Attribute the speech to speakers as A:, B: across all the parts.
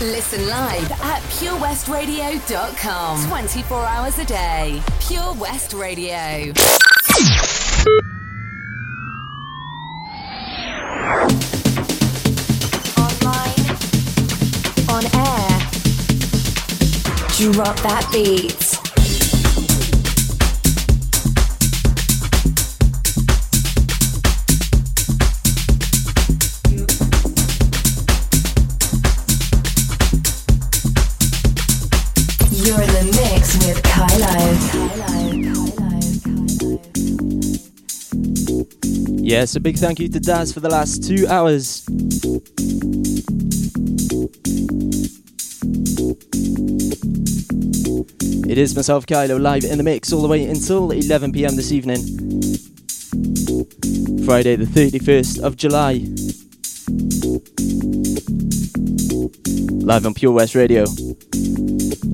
A: Listen live at purewestradio.com. 24 hours a day. Pure West Radio. Online. On air. Drop that beat.
B: Yes, a big thank you to Daz for the last two hours. It is myself, Kailo, live in the mix all the way until 11 pm this evening. Friday, the 31st of July. Live on Pure West Radio.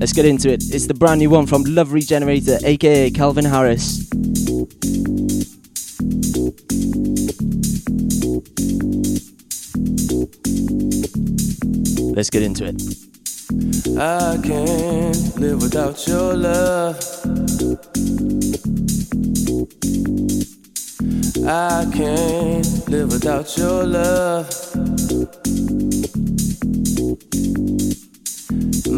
B: Let's get into it. It's the brand new one from Love Regenerator, aka Calvin Harris. Let's get into it.
C: I can't live without your love. I can't live without your love.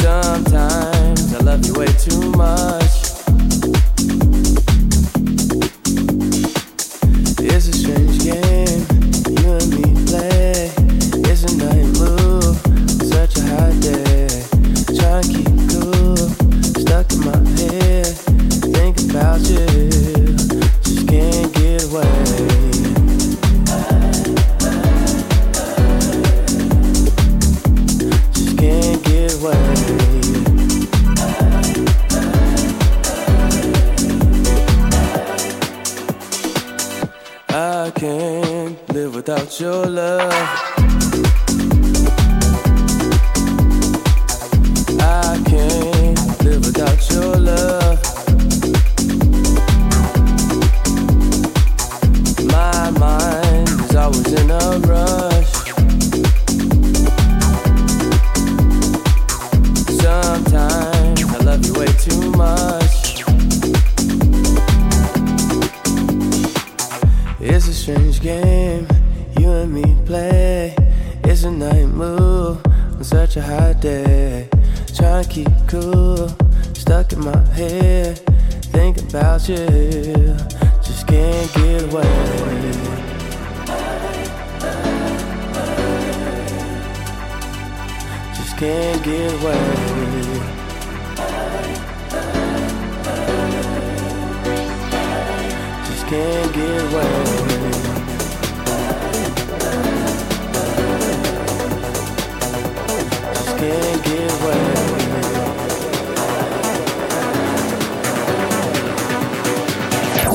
C: Sometimes I love you way too much. Can't get away.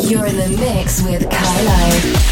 D: You're in the mix with Kailo.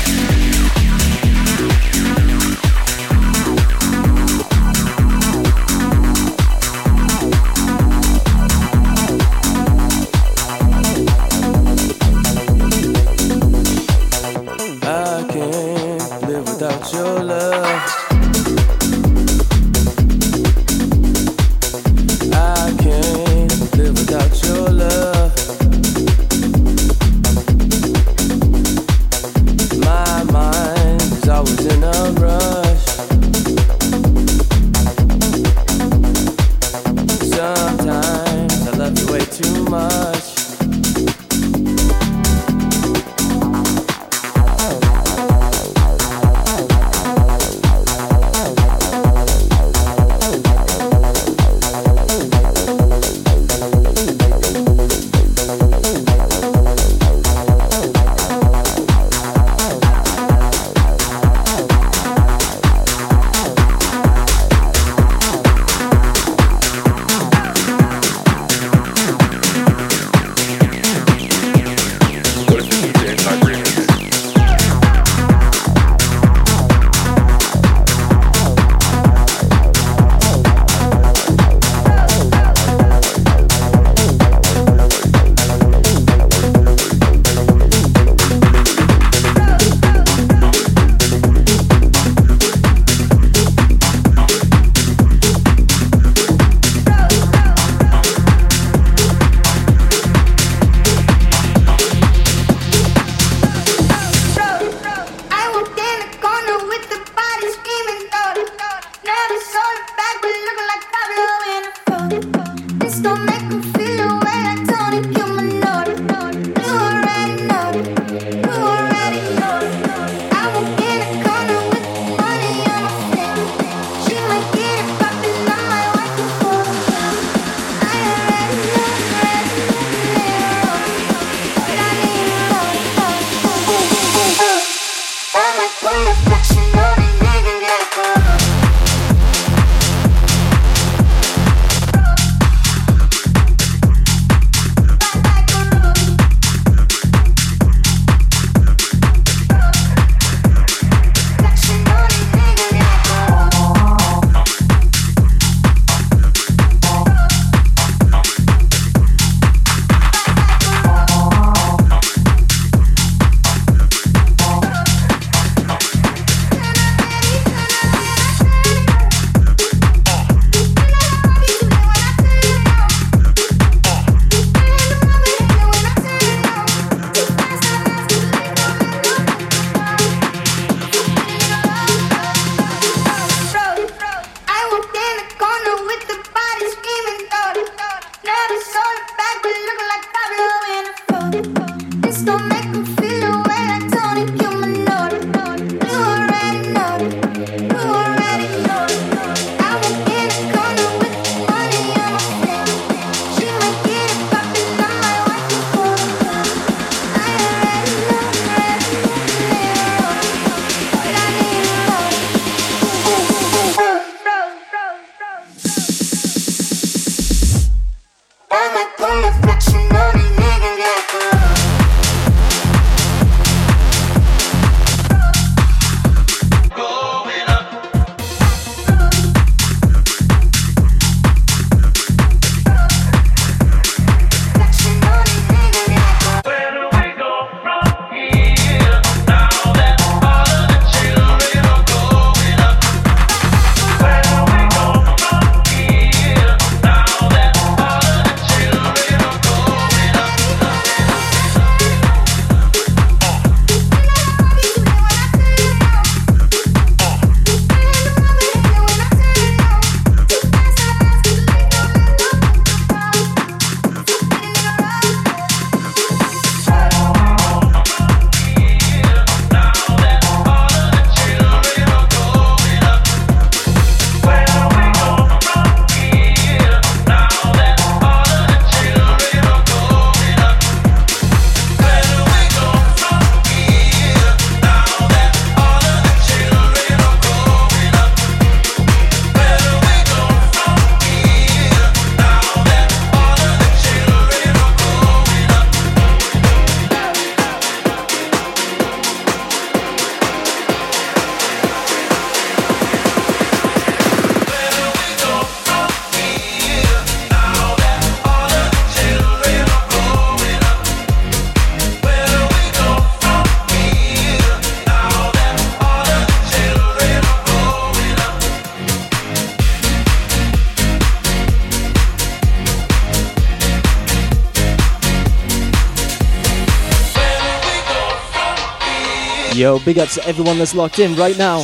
B: Yo, big ups to everyone that's locked in right now.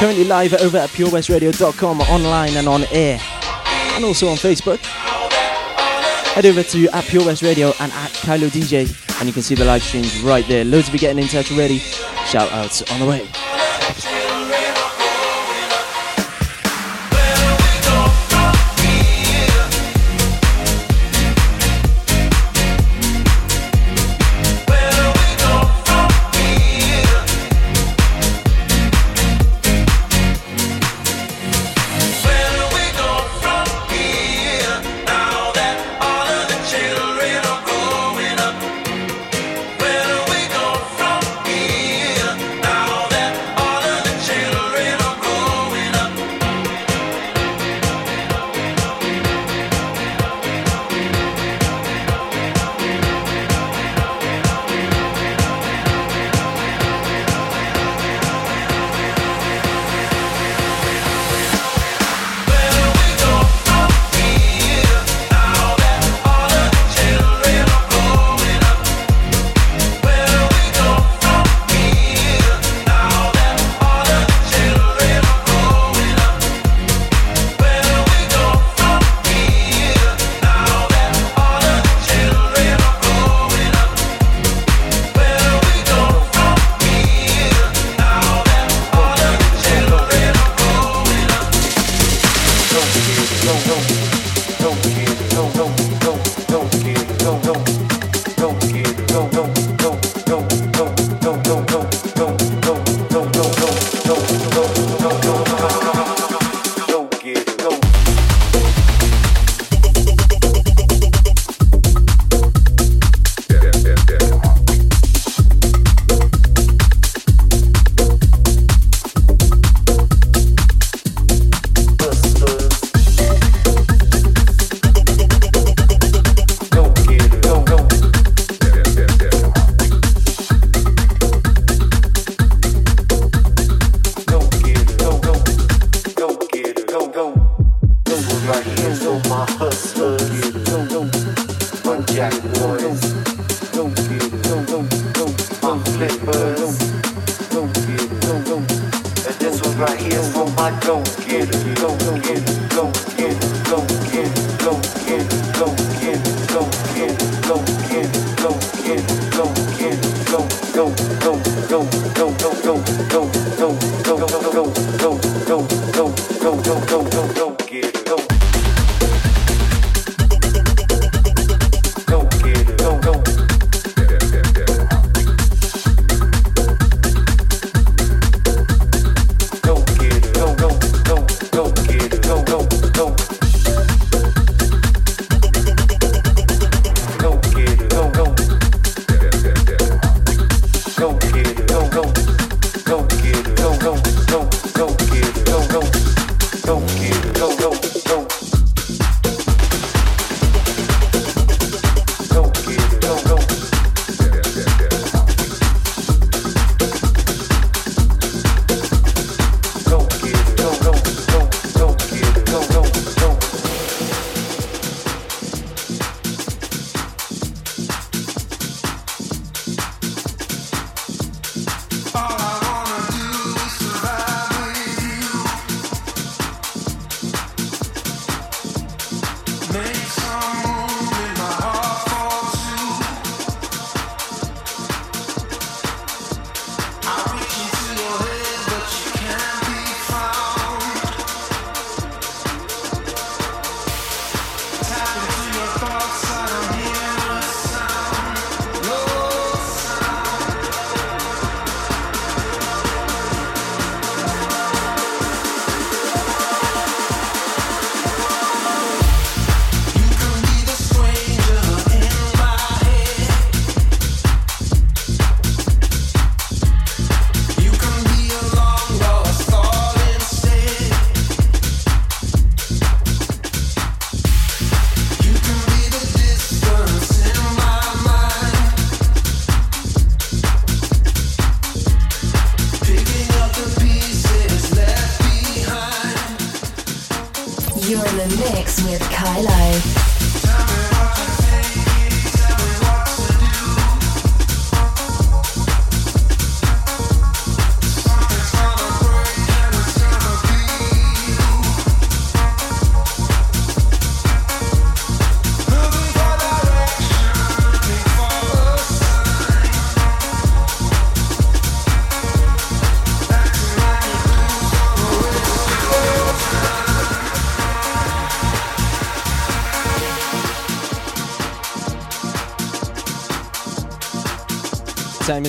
B: Currently live over at purewestradio.com, online and on air, and also on Facebook. Head over to at Pure West Radio and at Kailo DJ, and you can see the live streams right there. Loads of you getting in touch already. Shout outs on the way.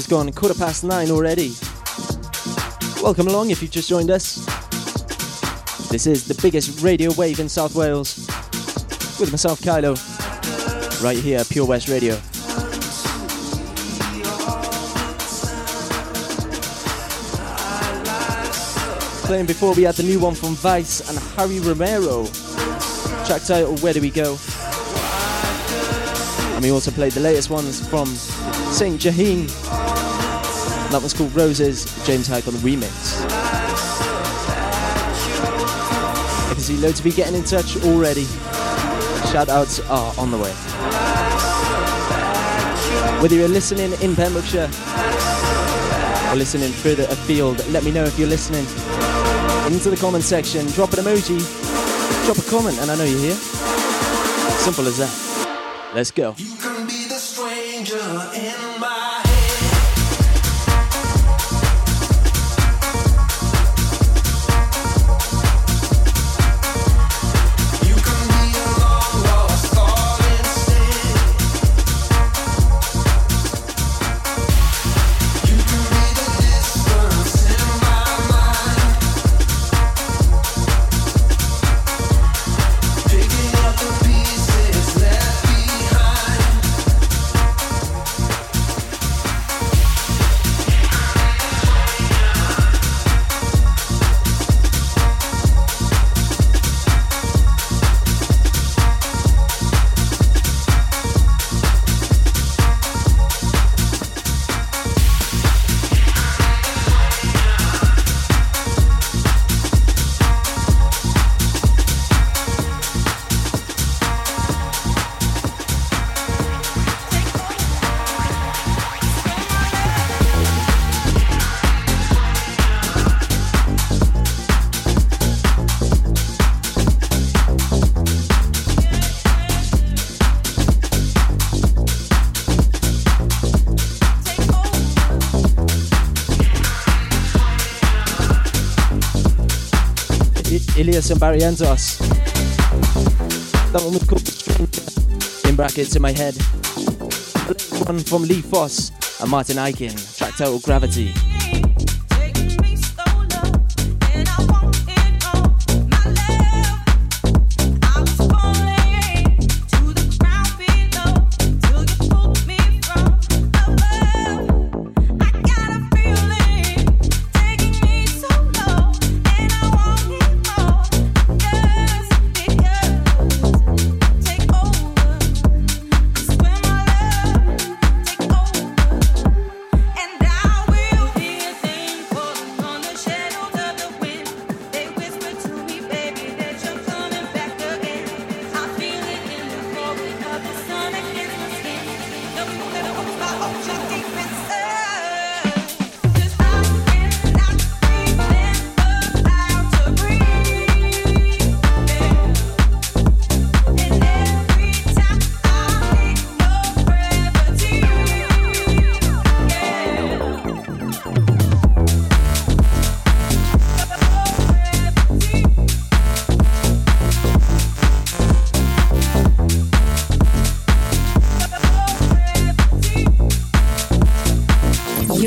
B: Gone quarter past nine already. Welcome along if you've just joined us. This is the biggest radio wave in South Wales with myself, Kailo, right here at Pure West Radio. Playing before we had the new one from Vice and Harry Romero. Track title Where Do We Go? And we also played the latest ones from SAINt JHN that one's called Roses, James Hype on the remix. I can see loads of you getting in touch already. Shout outs are on the way. Whether you're listening in Pembrokeshire or listening further afield, let me know if you're listening. Into the comment section, drop an emoji, drop a comment, and I know you're here. Simple as that. Let's go. And Barrientos. That one was called Stranger, in brackets in my head. One from Lee Foss and Martin Aiken. track total Gravity.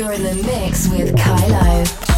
D: You're in the mix with Kailo.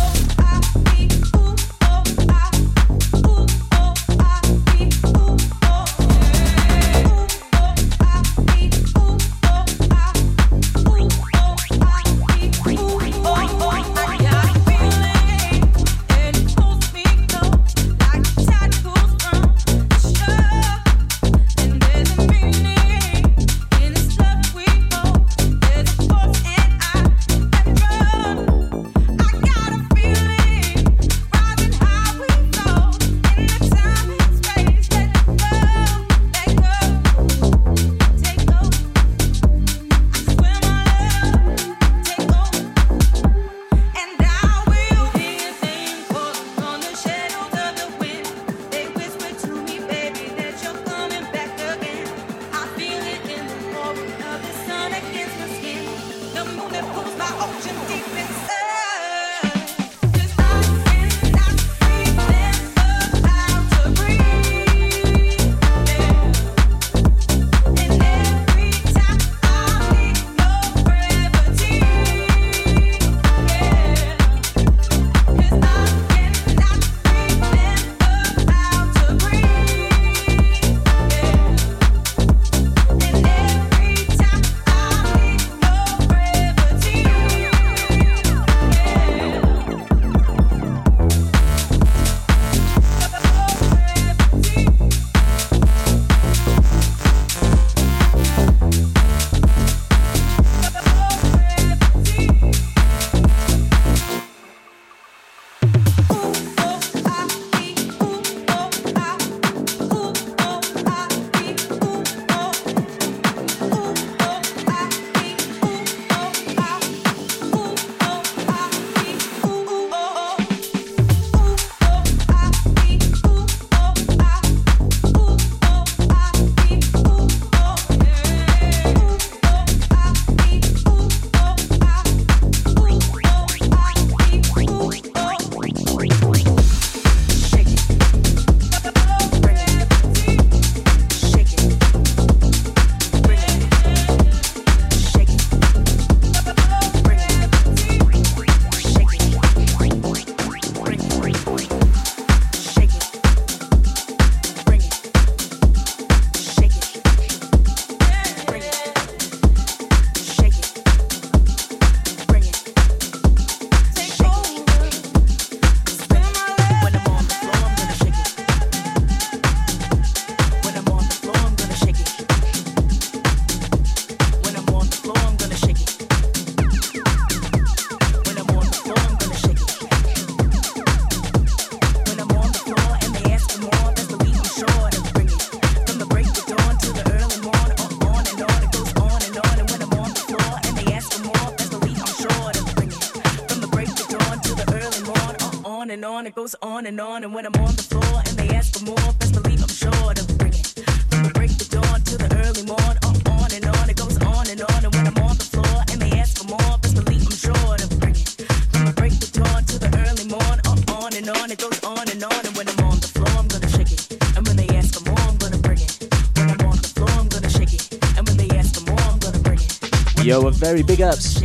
E: on and on. And when I'm on the floor and they ask for more, best believe I'm sure to bring it. From the break dawn to the early morn, I'm on and on. It goes on and on. And when I'm on the floor and they ask for more, best believe I'm sure to bring it. From the break dawn to the early morn, I'm on and on. It goes on and on. And when I'm on the floor, I'm gonna shake it. And when they ask for more, I'm gonna bring it. When I'm on the floor, I'm gonna shake it. And when they ask for more, I'm gonna bring it. Yo, a very big ups.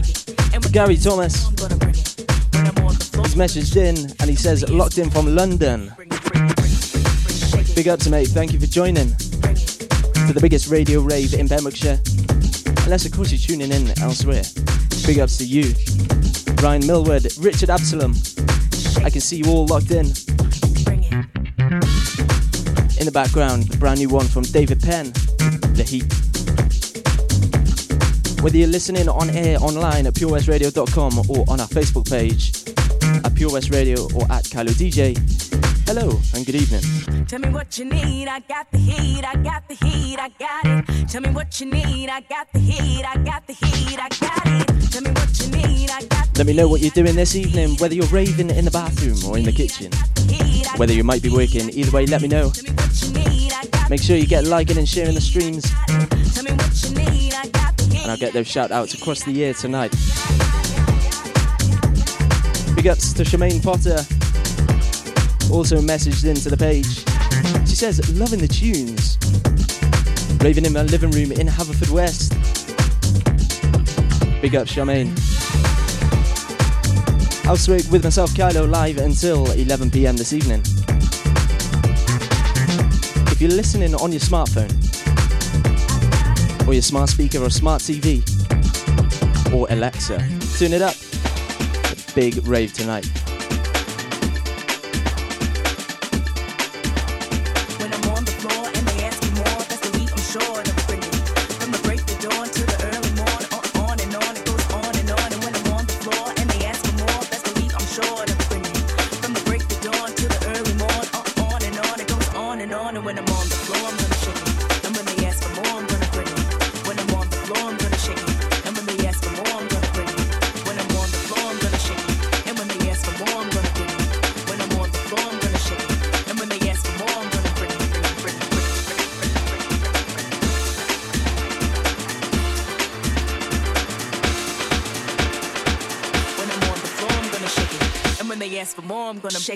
E: Gary Thomas. He's messaged
B: in and he says, locked in from London.
E: Big
B: ups, mate. Thank you for joining
E: to
B: the biggest radio rave in Pembrokeshire. Unless, of course, you're tuning in elsewhere. Big ups to you. Ryan Millward, Richard Absalom.
E: I
B: can see you all locked in. In the background, the brand new one from David Penn, The Heat. Whether you're listening on air online at purewestradio.com or on our Facebook page at Pure West Radio or at Kailo DJ, hello and good evening.
E: Tell me what you need, I got the heat, I got the heat, I got it. Tell me what you need, I got the heat, I got the heat, I got it. Tell me what you need, I got Let me know what you're doing
B: this evening, whether you're raving in the bathroom or in the kitchen.
E: Whether you might be working, either
B: way, let me know.
E: Make
B: sure you get liking and sharing the streams.
E: Tell me what you need, I got the heat. and I'll
B: get those shout outs across the year tonight. Big ups to Shemaine Potter, also messaged into the page. She says, loving the tunes. Raving in my living room in Haverfordwest. Big up, Shemaine. I'll swing with myself, Kailo, live until 11 pm this evening. If you're listening on your smartphone, or your smart speaker or smart TV or Alexa. Tune it up. Big rave tonight.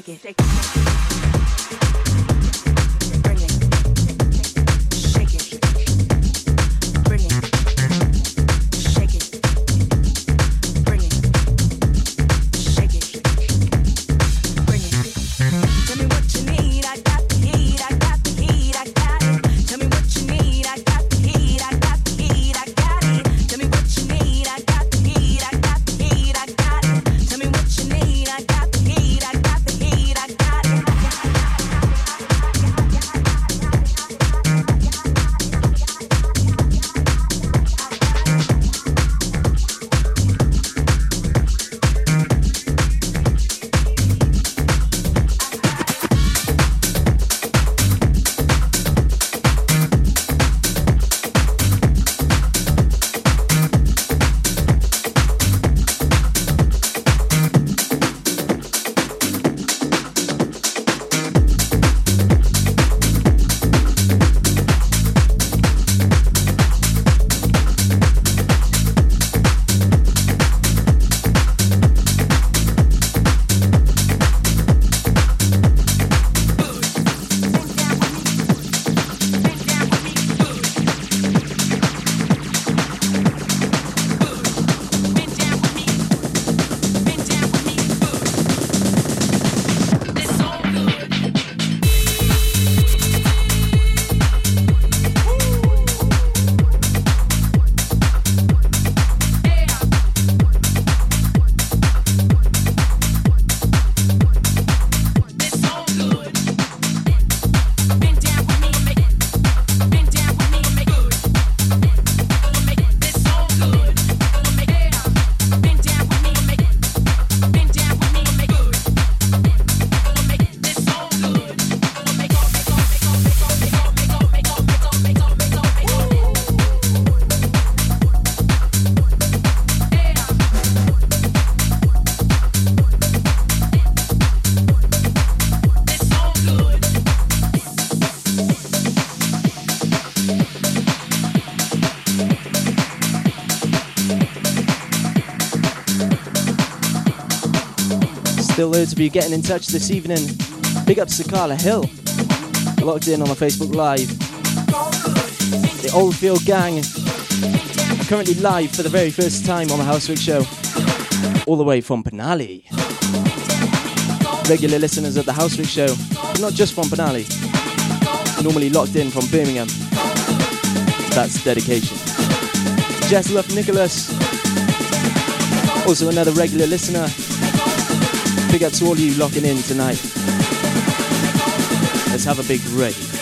E: Shake it.
B: Still loads of you getting in touch this evening. Big up Carla Hill. Locked in on the Facebook Live. The Oldfield Gang. Currently live for the very first time on the HOUSEWeRK Show, all the way from Penally. Regular listeners of the HOUSEWeRK Show, but not just from Penally, normally locked in from Birmingham. That's dedication. Jess Love Nicholas, also another regular listener. Big up to all of you locking in tonight. Let's have a big rave.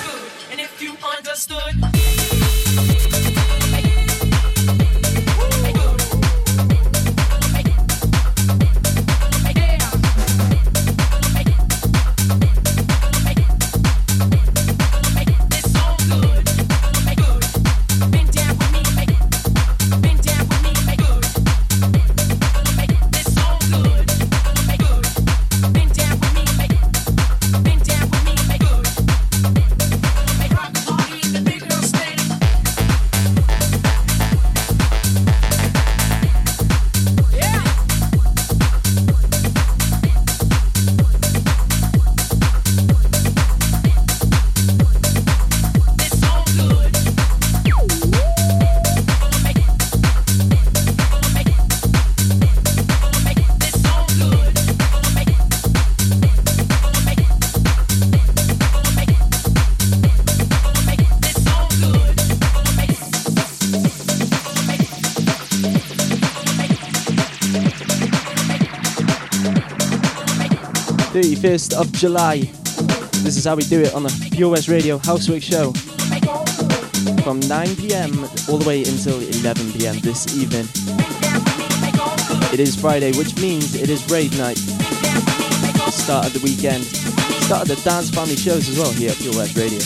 B: First of July. This is how we do it on the Pure West Radio Housework Show from 9 pm all the way until 11 pm this evening. It is Friday, which means it is rave night. Start of the weekend, start of the dance family shows as well here at Pure West Radio.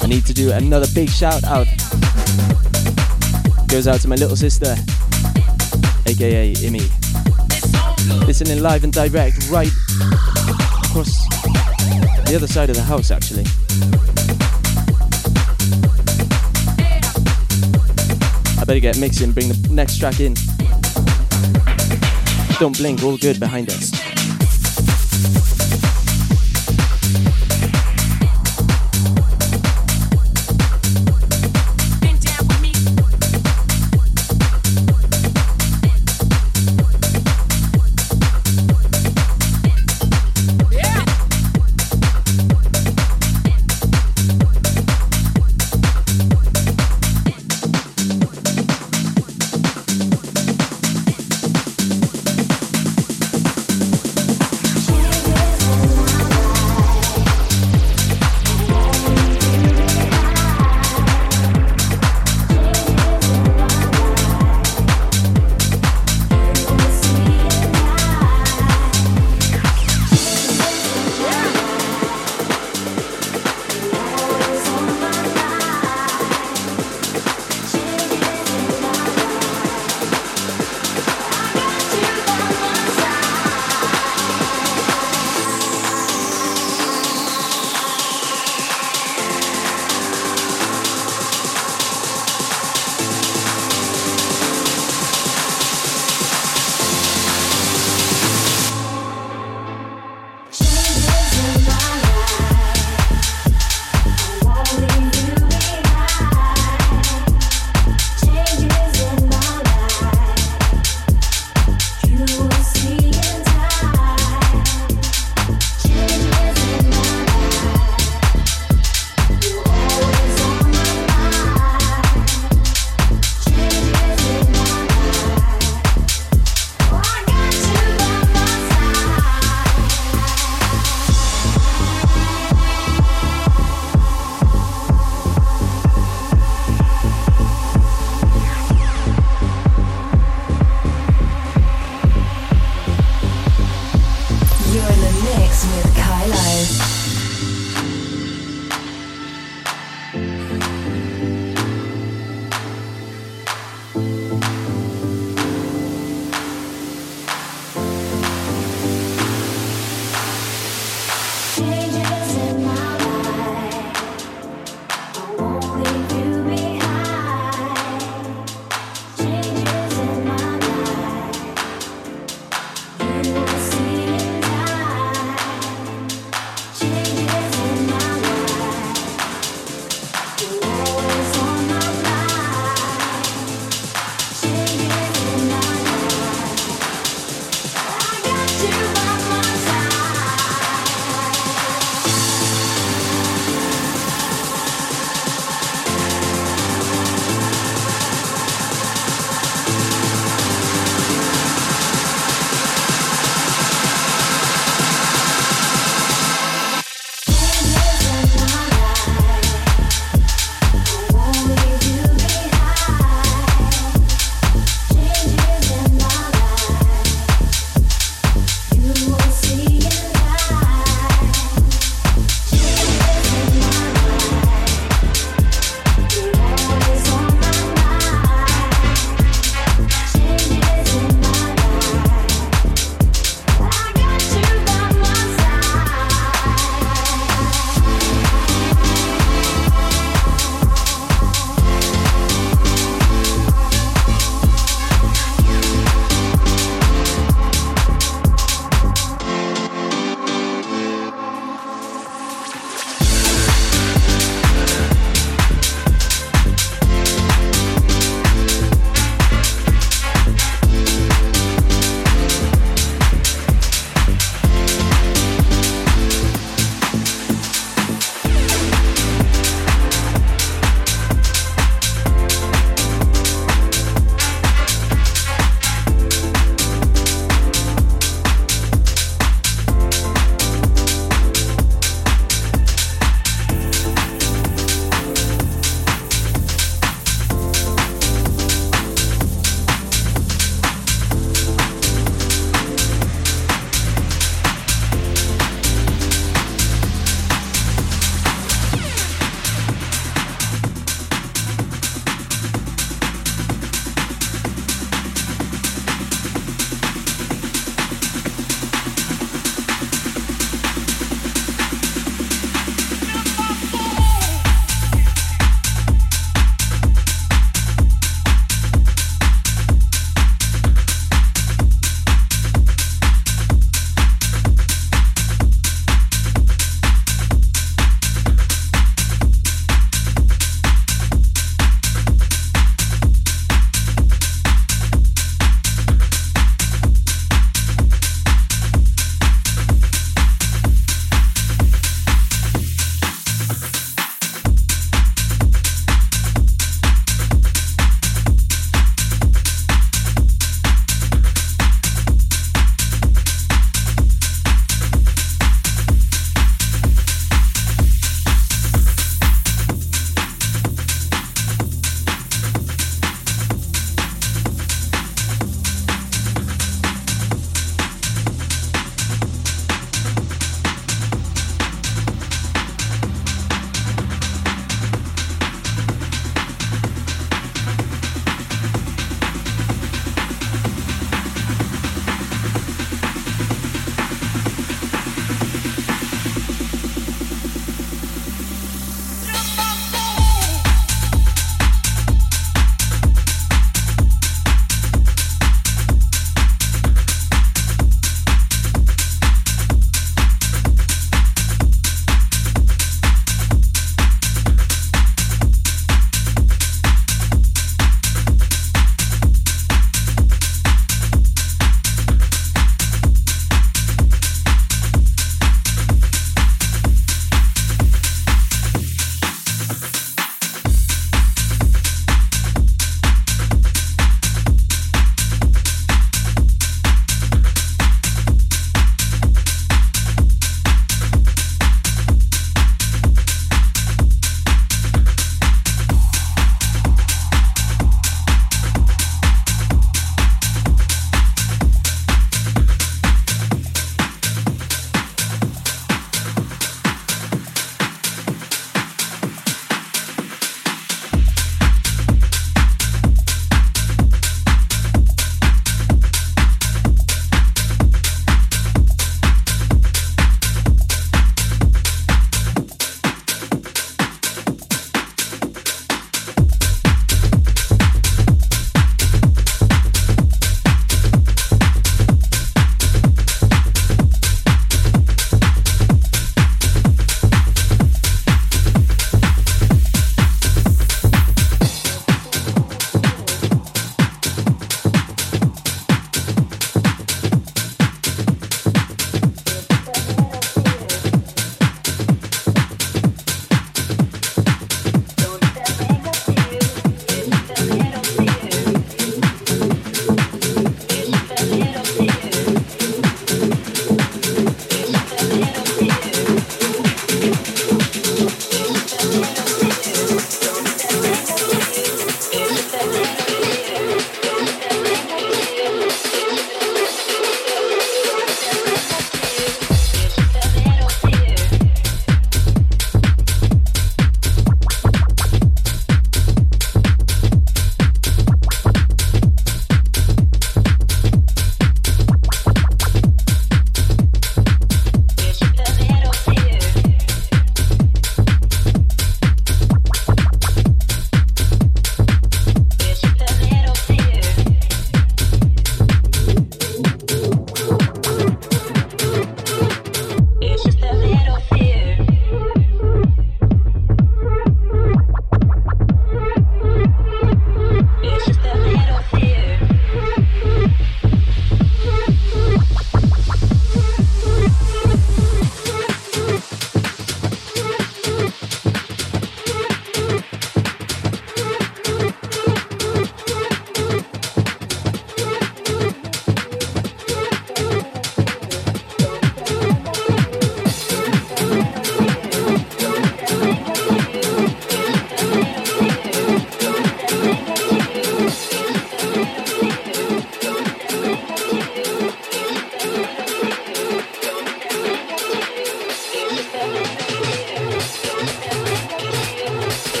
B: I need to do another big shout out goes out to my little sister, aka Imi. Listening live and direct right across the other side of the house, actually. I better get mixing, bring the next track in. Don't blink, all good behind us.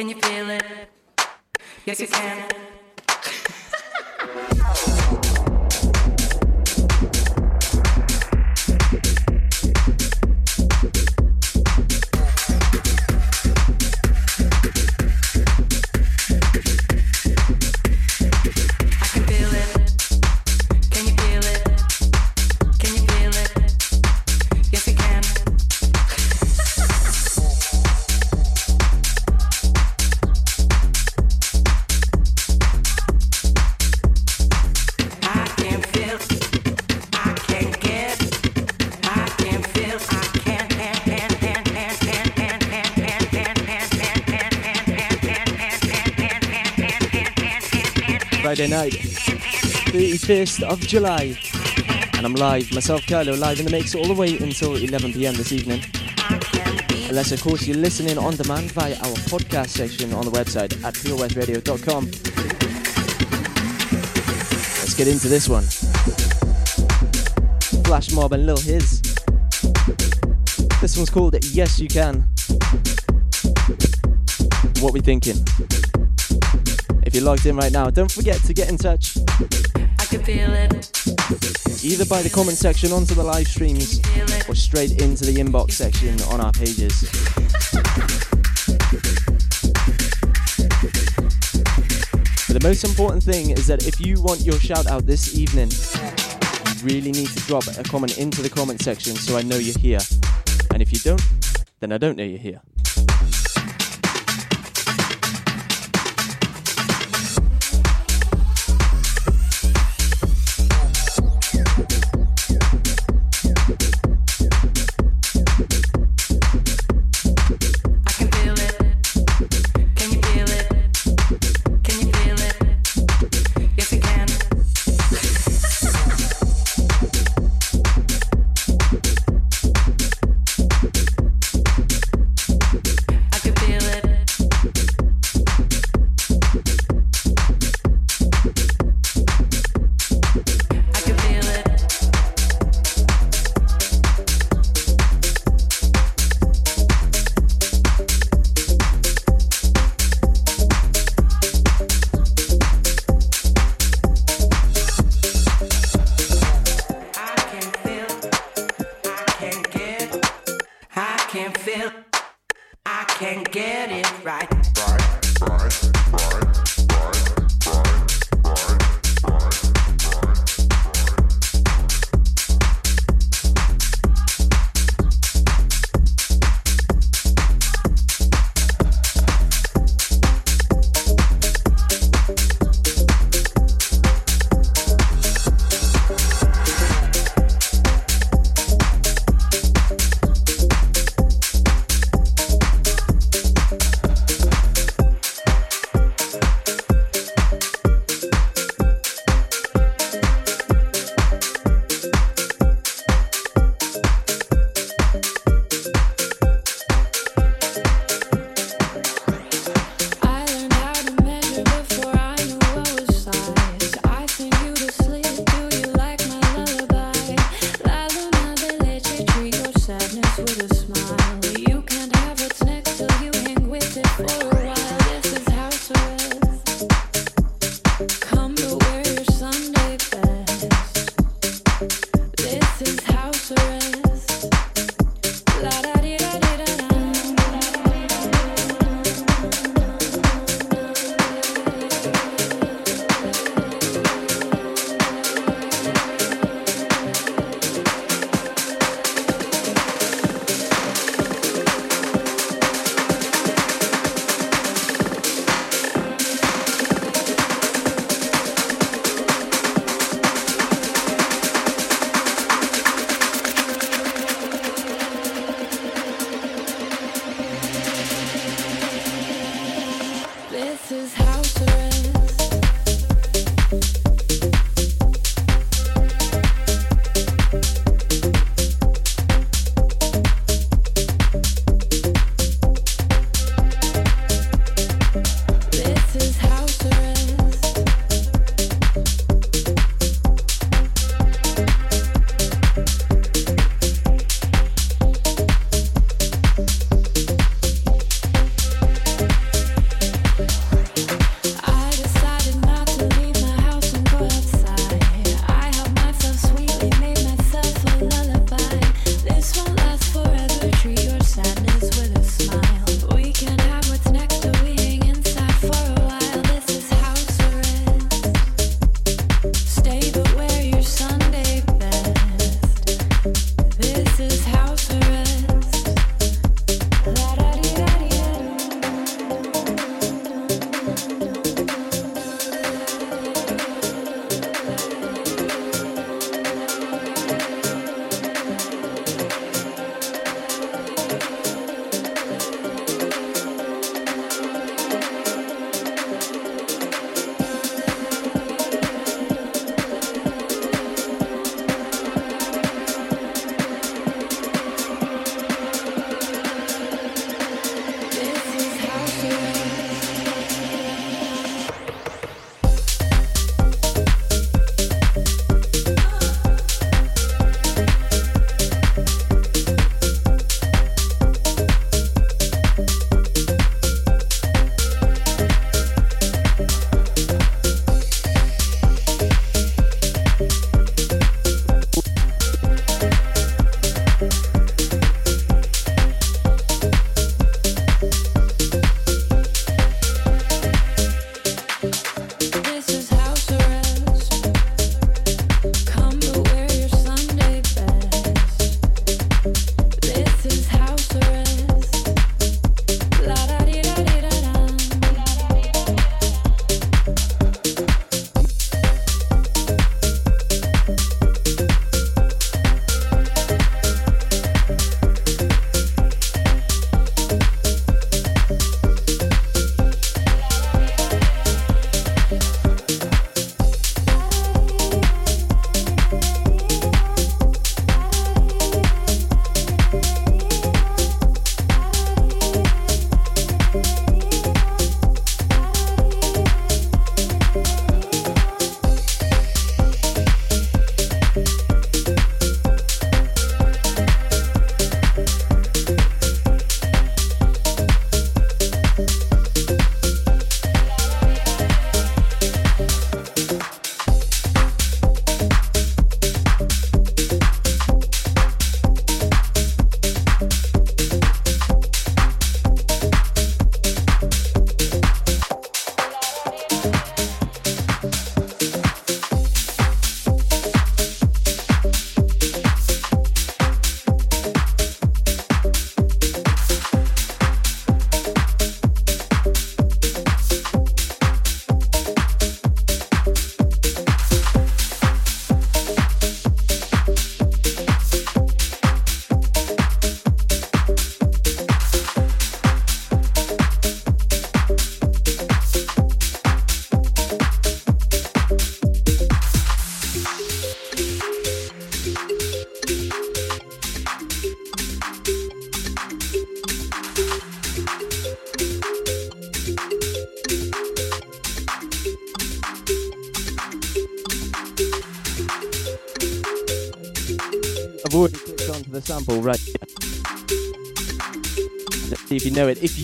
E: Can you feel it? Yes, you can.
B: Friday night, 31st of July. And I'm live, myself, Kailo, live in the mix all the way until 11 pm this evening. Unless, of course, you're listening on demand via our podcast section on the website at purewestradio.com. Let's get into this one. Flash Mob and Lil His. This one's called Yes You Can. What we thinking? If you're logged in right now, don't forget to get in touch
E: I can feel it.
B: either by the comment section onto the live streams or straight into the inbox section on our pages. But the most important thing is that if you want your shout out this evening, you really need to drop a comment into the comment section so I know you're here. And if you don't, then I don't know you're here.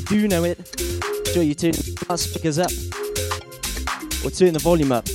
B: do know it, sure you turn our speakers up. Or turn the volume up.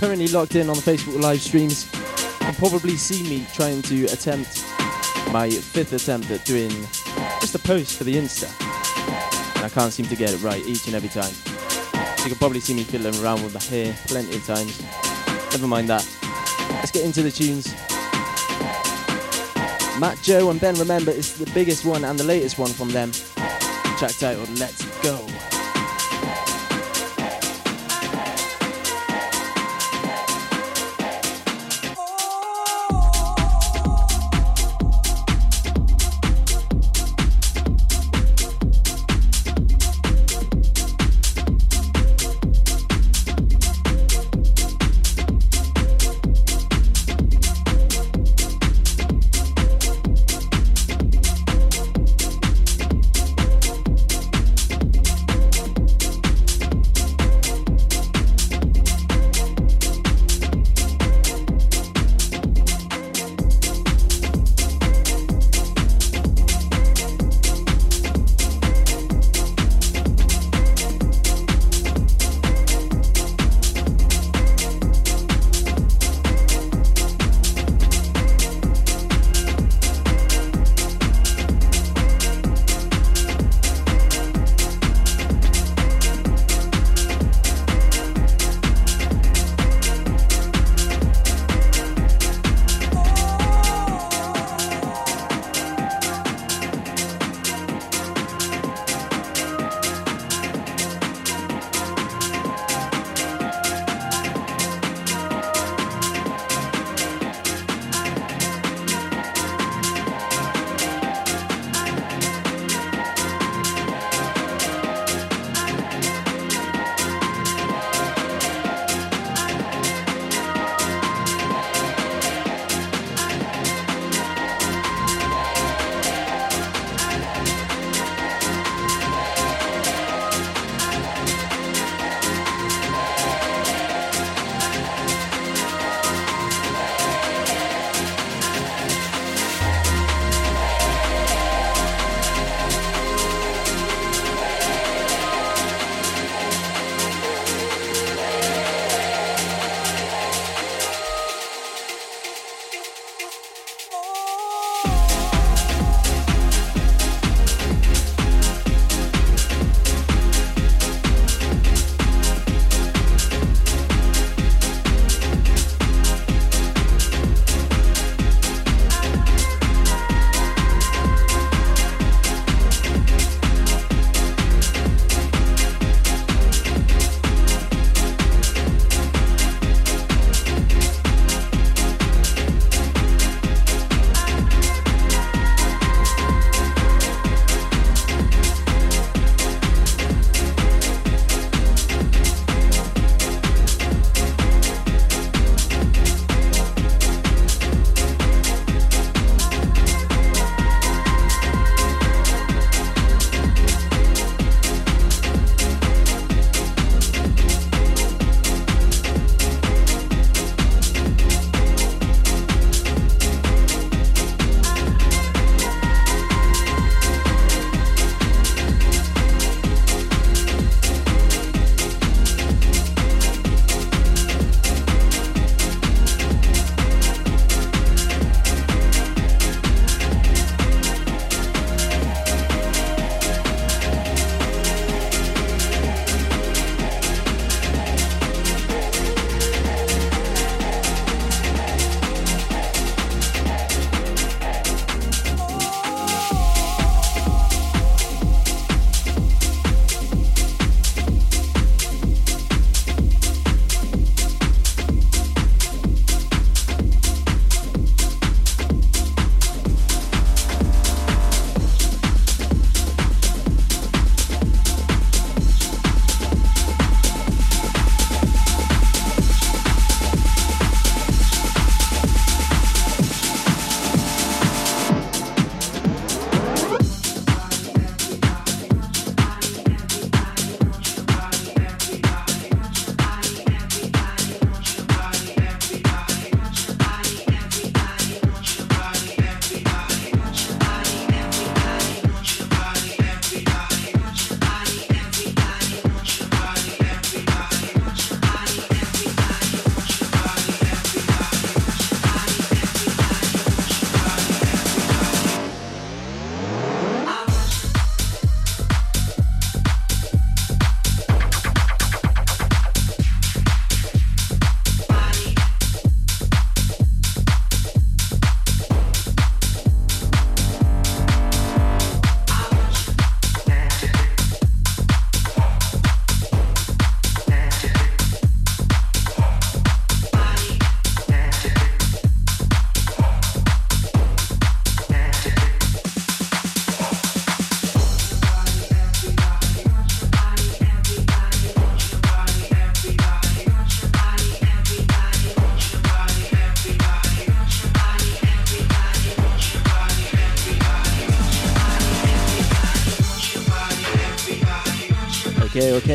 B: Currently locked in on the Facebook live streams. You'll probably see me trying to attempt my fifth attempt at doing just a post for the Insta. And I can't seem to get it right each and every time. So you can probably see me fiddling around with my hair plenty of times. Never mind that. Let's get into the tunes. Matt Joe and Ben Remember is the biggest one and the latest one from them. Track Let's Let's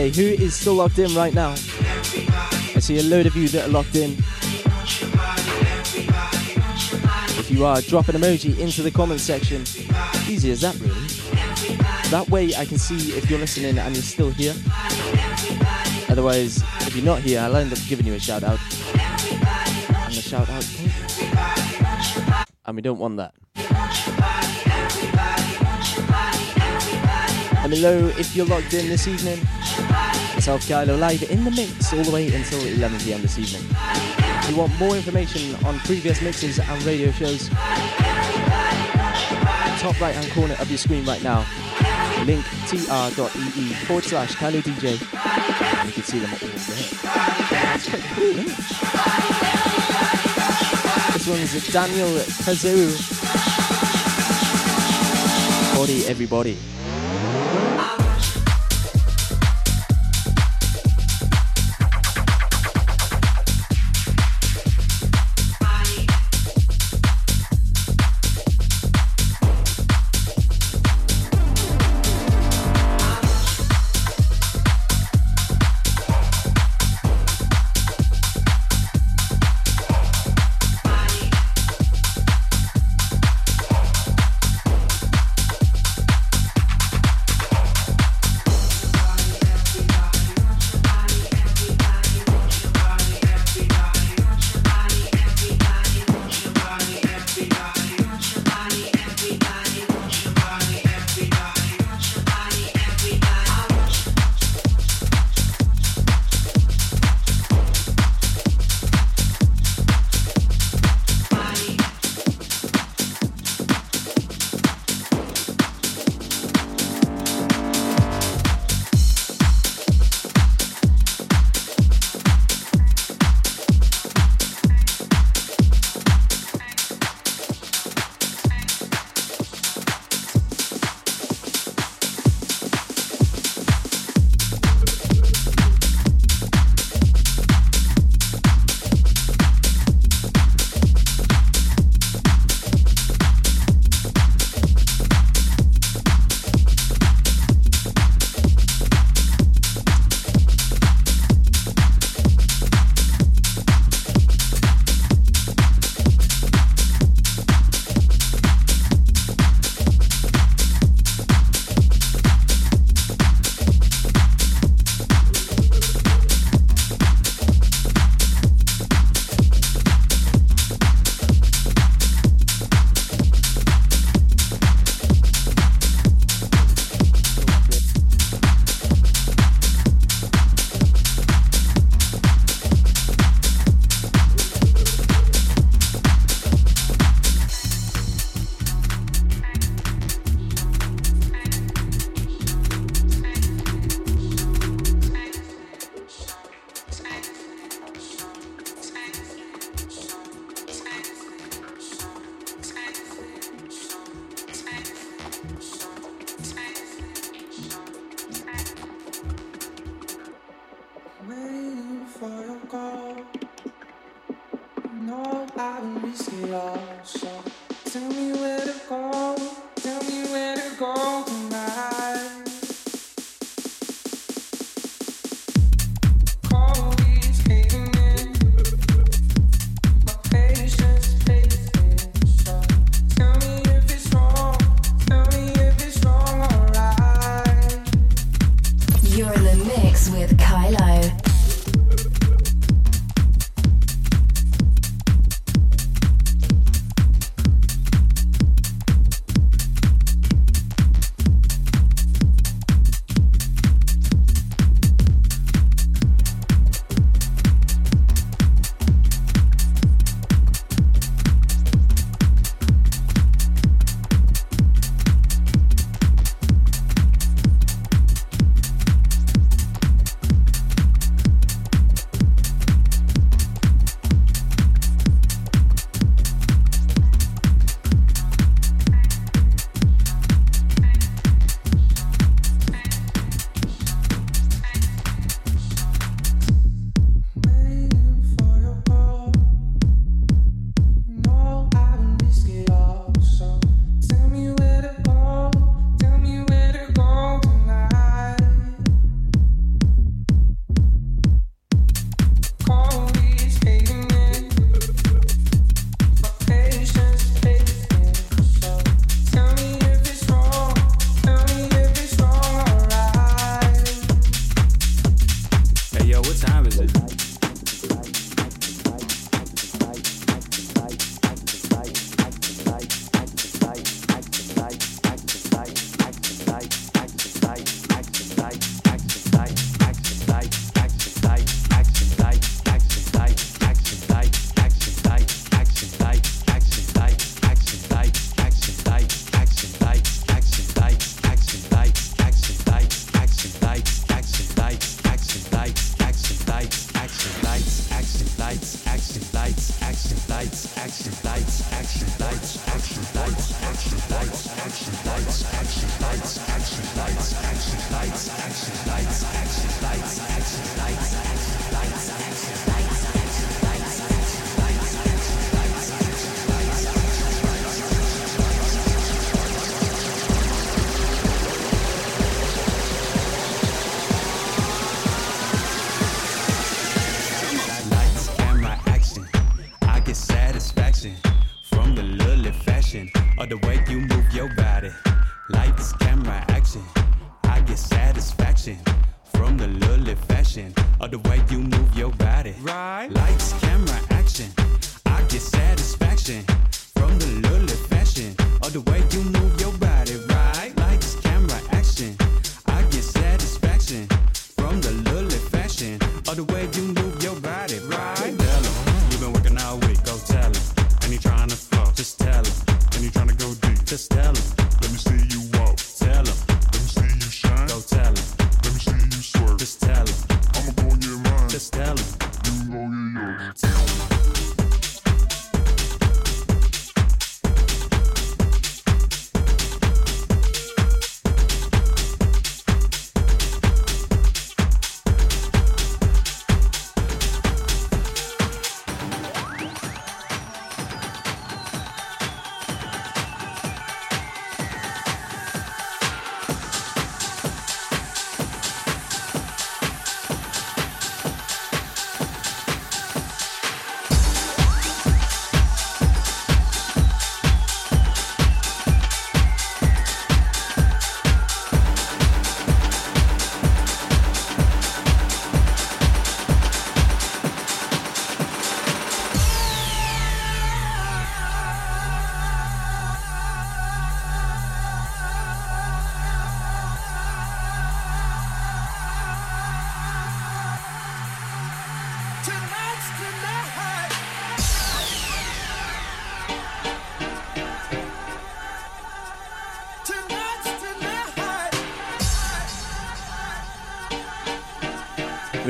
B: Okay. Who is still locked in right now? I see a load of you that are locked in. If you are, drop an emoji into the comment section. Easy as that, really. That way I can see if you're listening and you're still here. Otherwise, if you're not here, I'll end up giving you a shout out. And a shout out. And we don't want that. Let me know if you're logged in this evening. Myself, Kailo, live in the mix all the way until 11 pm this evening. If you want more information on previous mixes and radio shows, top right hand corner of your screen right now, link tr.ee forward slash Kailo DJ. And you can see them all there. This one's Daniel Kazoo. Body, everybody.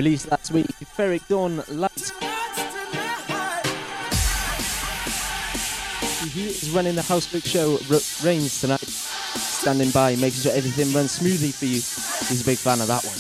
B: released last week, Ferric Dawn Light. He is running the HOUSEWeRK Show r- tonight, standing by, making sure everything runs smoothly for you. He's a big fan of that one.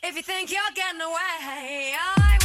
F: If you think you're getting away, I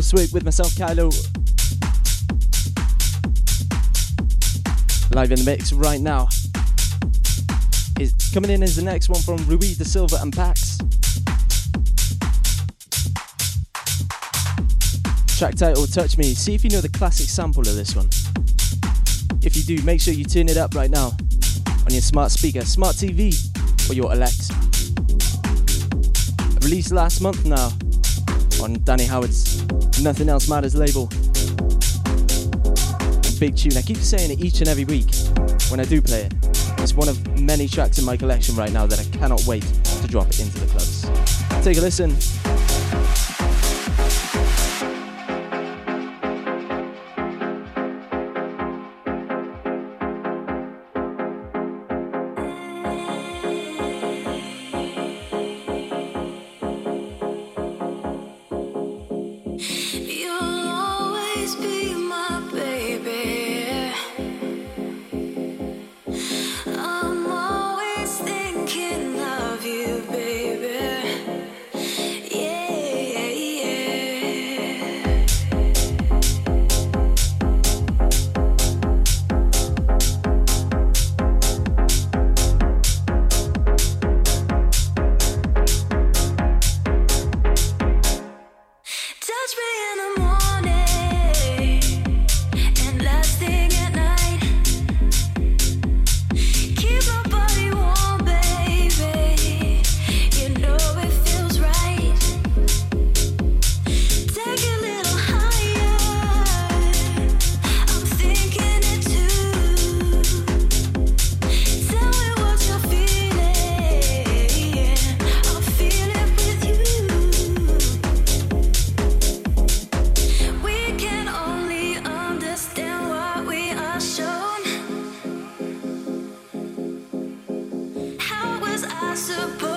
B: House with myself, Kailo. Live in the mix right now. Is coming in is the next one from Rui da Silva and Pax. Track title Touch Me. See if you know the classic sample of this one. If you do, make sure you turn it up right now on your smart speaker, smart TV, or your Alexa. Released last month now on Danny Howard's Nothing Else Matters label. Big tune. I keep saying it each and every week when I do play it. It's one of many tracks in my collection right now that I cannot wait to drop into the clubs. Take a listen.
G: I supposed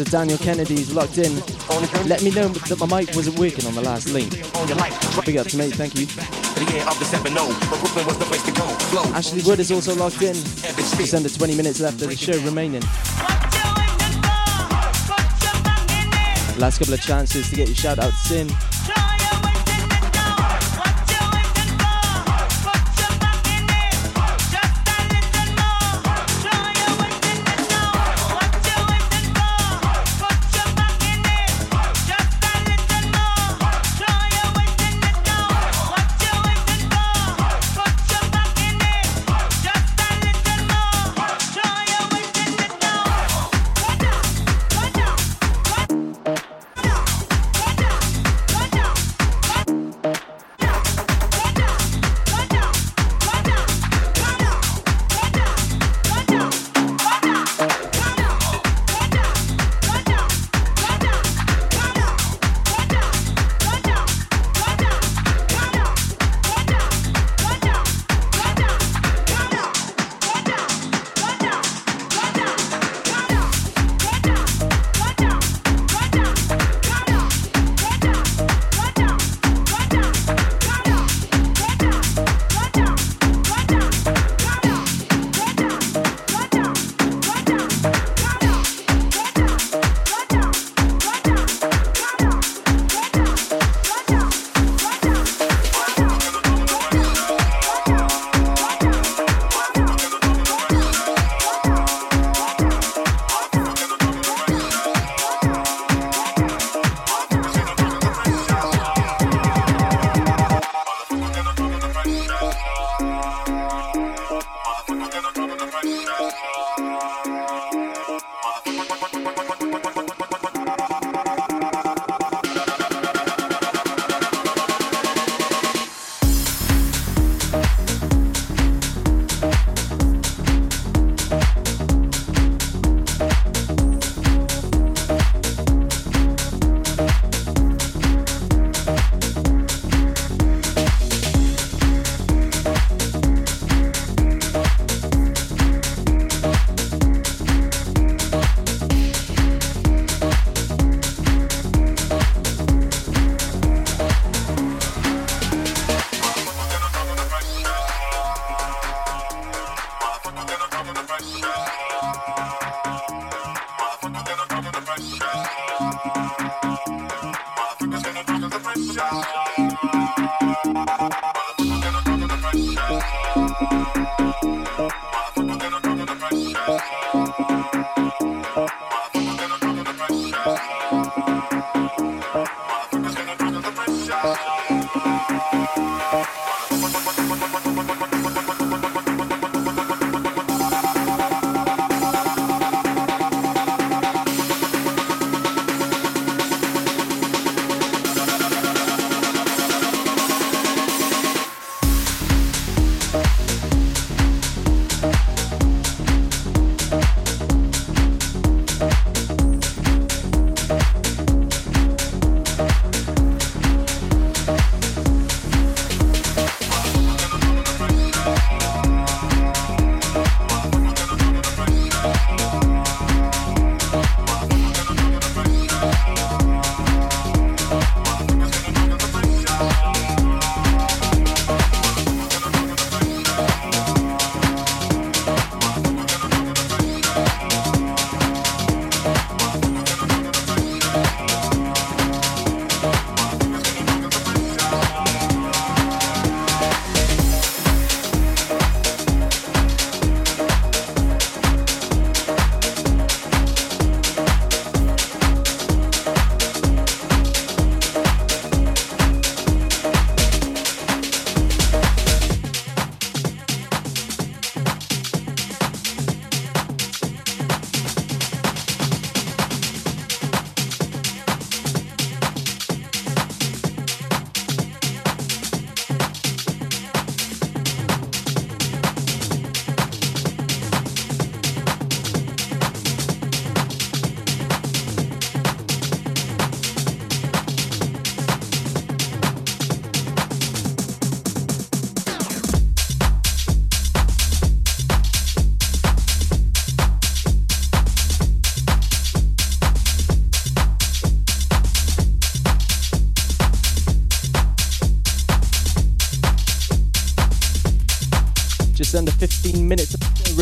B: Ups to Daniel Kennedy's locked in.
H: Let
B: me know that my mic wasn't working on the last link.
H: Big ups, mate.
B: Thank you.
H: Ashley Wood
B: is also locked in.
H: Just
B: under 20 minutes left of the show remaining. Last couple of chances to get your shout outs in.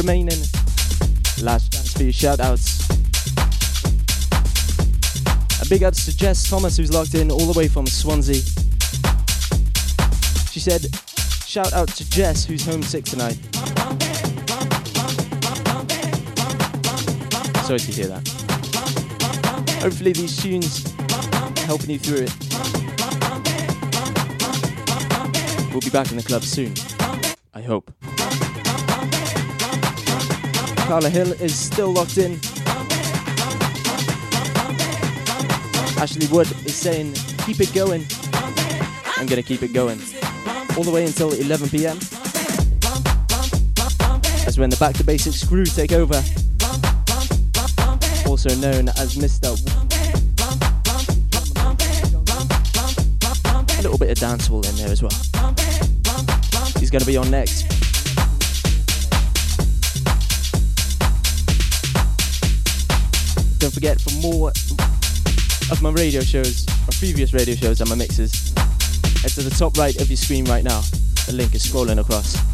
B: Remaining. Last chance for your shout outs. A big ups to Jess Thomas, who's logged in all the way from Swansea. She said, Shout out to Jess, who's homesick tonight. Sorry to hear that. Hopefully, these tunes helping you through it. We'll be back in the club soon. Carla Hill is still locked in. Ashley Wood is saying, keep it going. I'm gonna keep it going. All the way until 11 pm. That's when the Back to Basics crew take over. Also known as Mr. A little bit of dancehall in there as well. He's gonna be on next. Don't for more of my radio shows, my previous radio shows and my mixes, head to the top right of your screen right now. The link is scrolling across.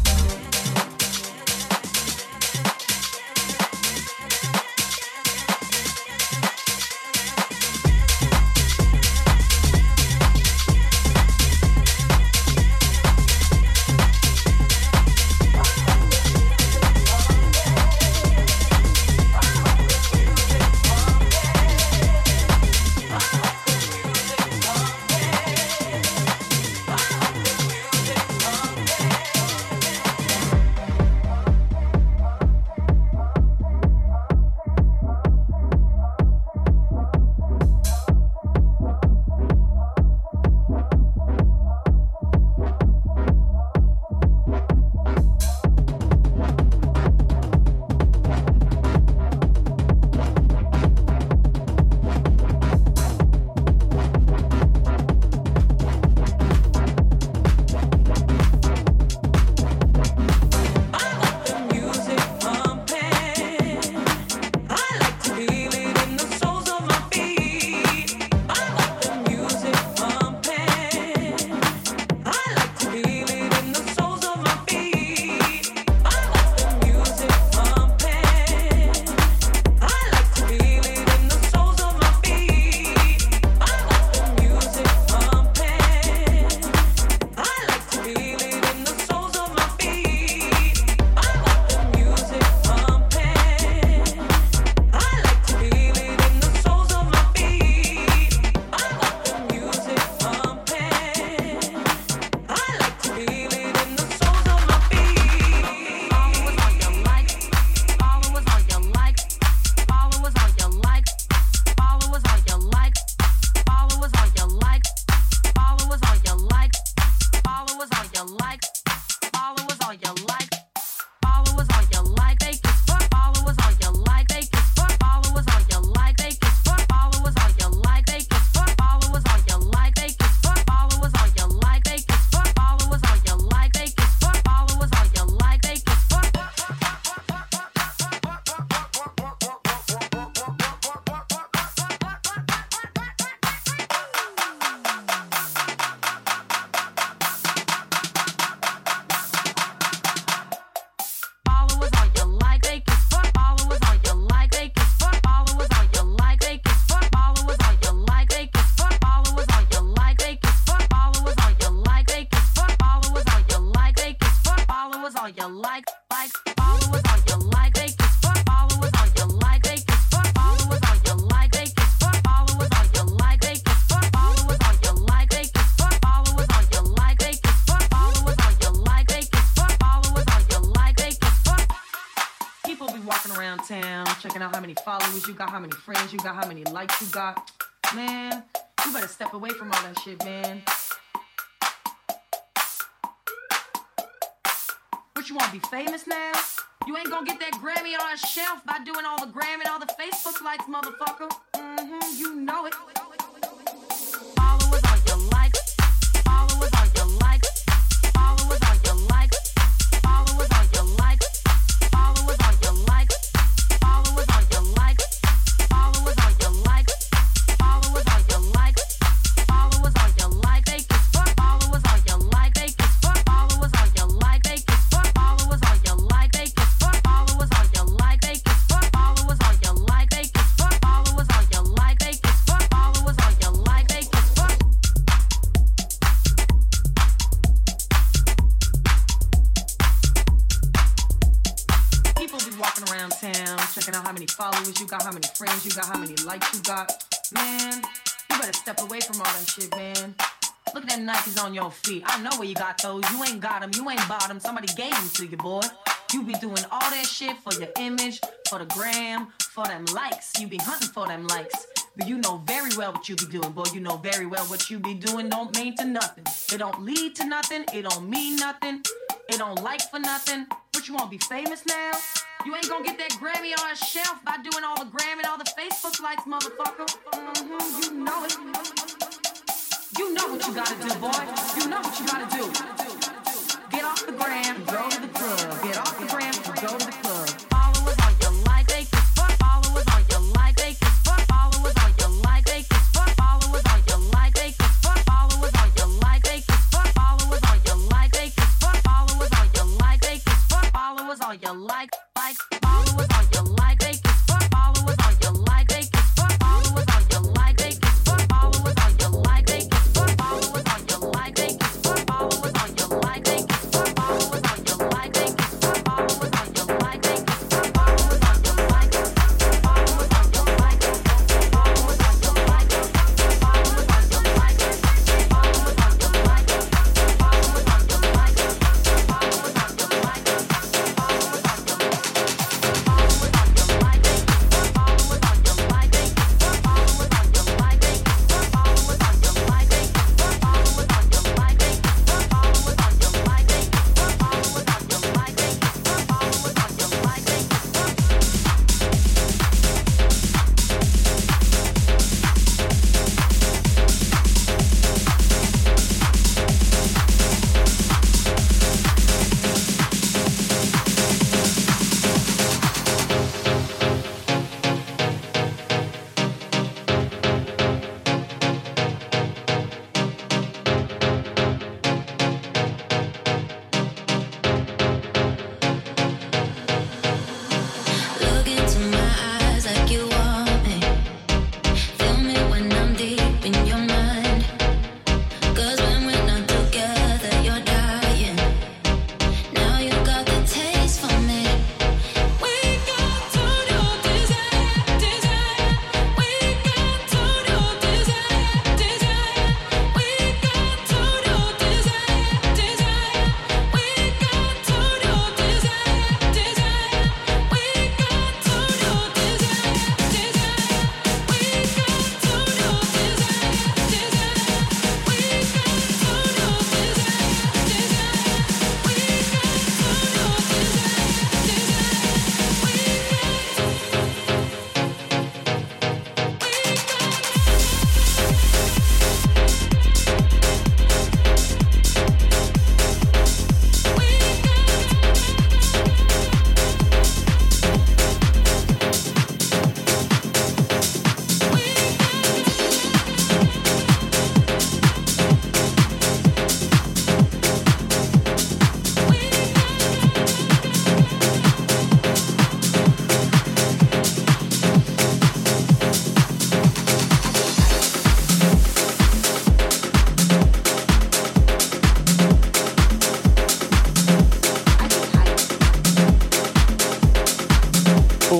I: You got, how many friends you got, how many likes you got. Man, you better step away from all that shit, man. What you want to be famous now? You ain't gonna get that Grammy on a shelf by doing all the Grammy and all the Facebook likes, motherfucker. Your feet. I know where you got those. You ain't got them. You ain't bought them. Somebody gave them to you, boy. You be doing all that shit for your image, for the gram, for them likes. You be hunting for them likes. But you know very well what you be doing, boy. You know very well what you be doing don't mean to nothing. It don't lead to nothing. It don't mean nothing. It don't like for nothing. But you wanna be famous now? You ain't gonna get that Grammy on a shelf by doing all the gram and all the Facebook likes, motherfucker. hmm you know it. You know what you gotta do, boy. You know what you gotta do. Get off the gram go to the club. Get off the gram go to the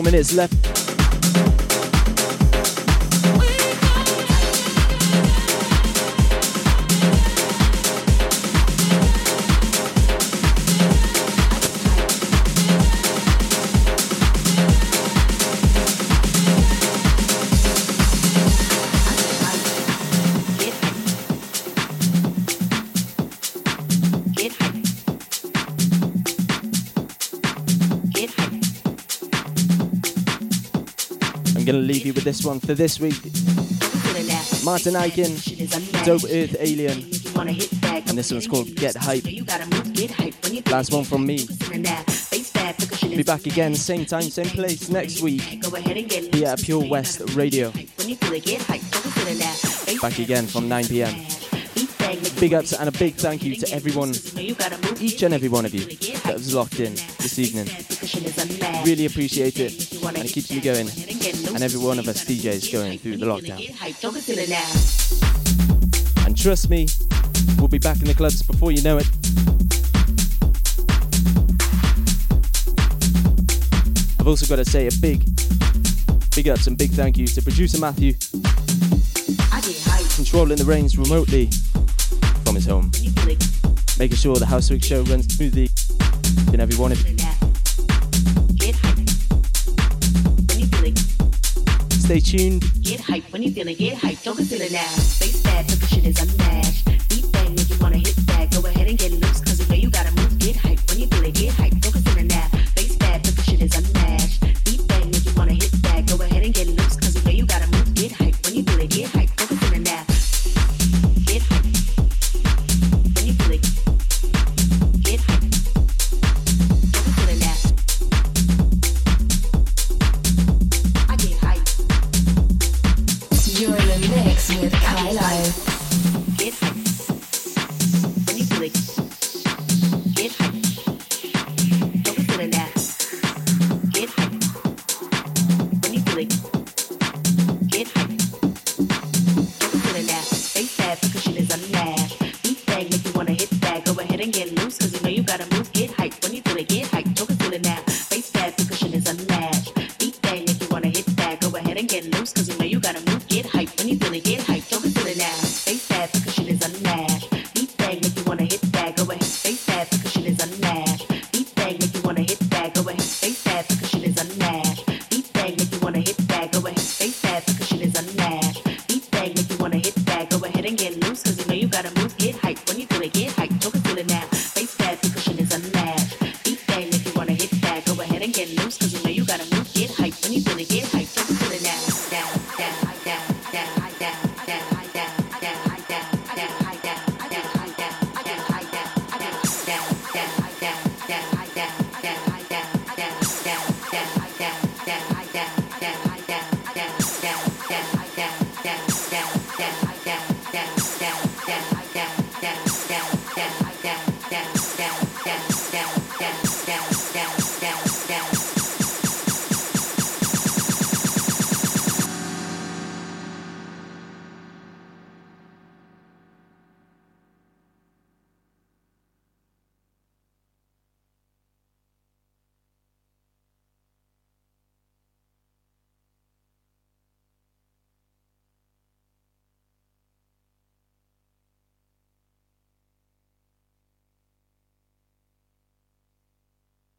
B: minutes left. I'm gonna leave you with this one for this week. Martin Ikin, Dope Earth Alien, and this one's called Get Hype. Last one from me. Be back again, same time, same place next week here at Pure West Radio. Back again from 9 pm. Big ups and a big thank you to everyone, each and every one of you that was locked in this evening. Really appreciate it, and it keeps me going, and every one of us DJs going through the lockdown. And trust me, we'll be back in the clubs before you know it. I've also got to say a big, big ups and big thank you to producer Matthew, controlling the reins remotely from his home, making sure the HOUSEWeRK show runs smoothly in every one of you. Stay tuned. Get hype when you feeling get hype. Don't consider now.
E: Face bad, the shit. Beat bang you wanna hit back. Go ahead and get loose, cause the way you gotta move, get hype when you feeling get hype. Don't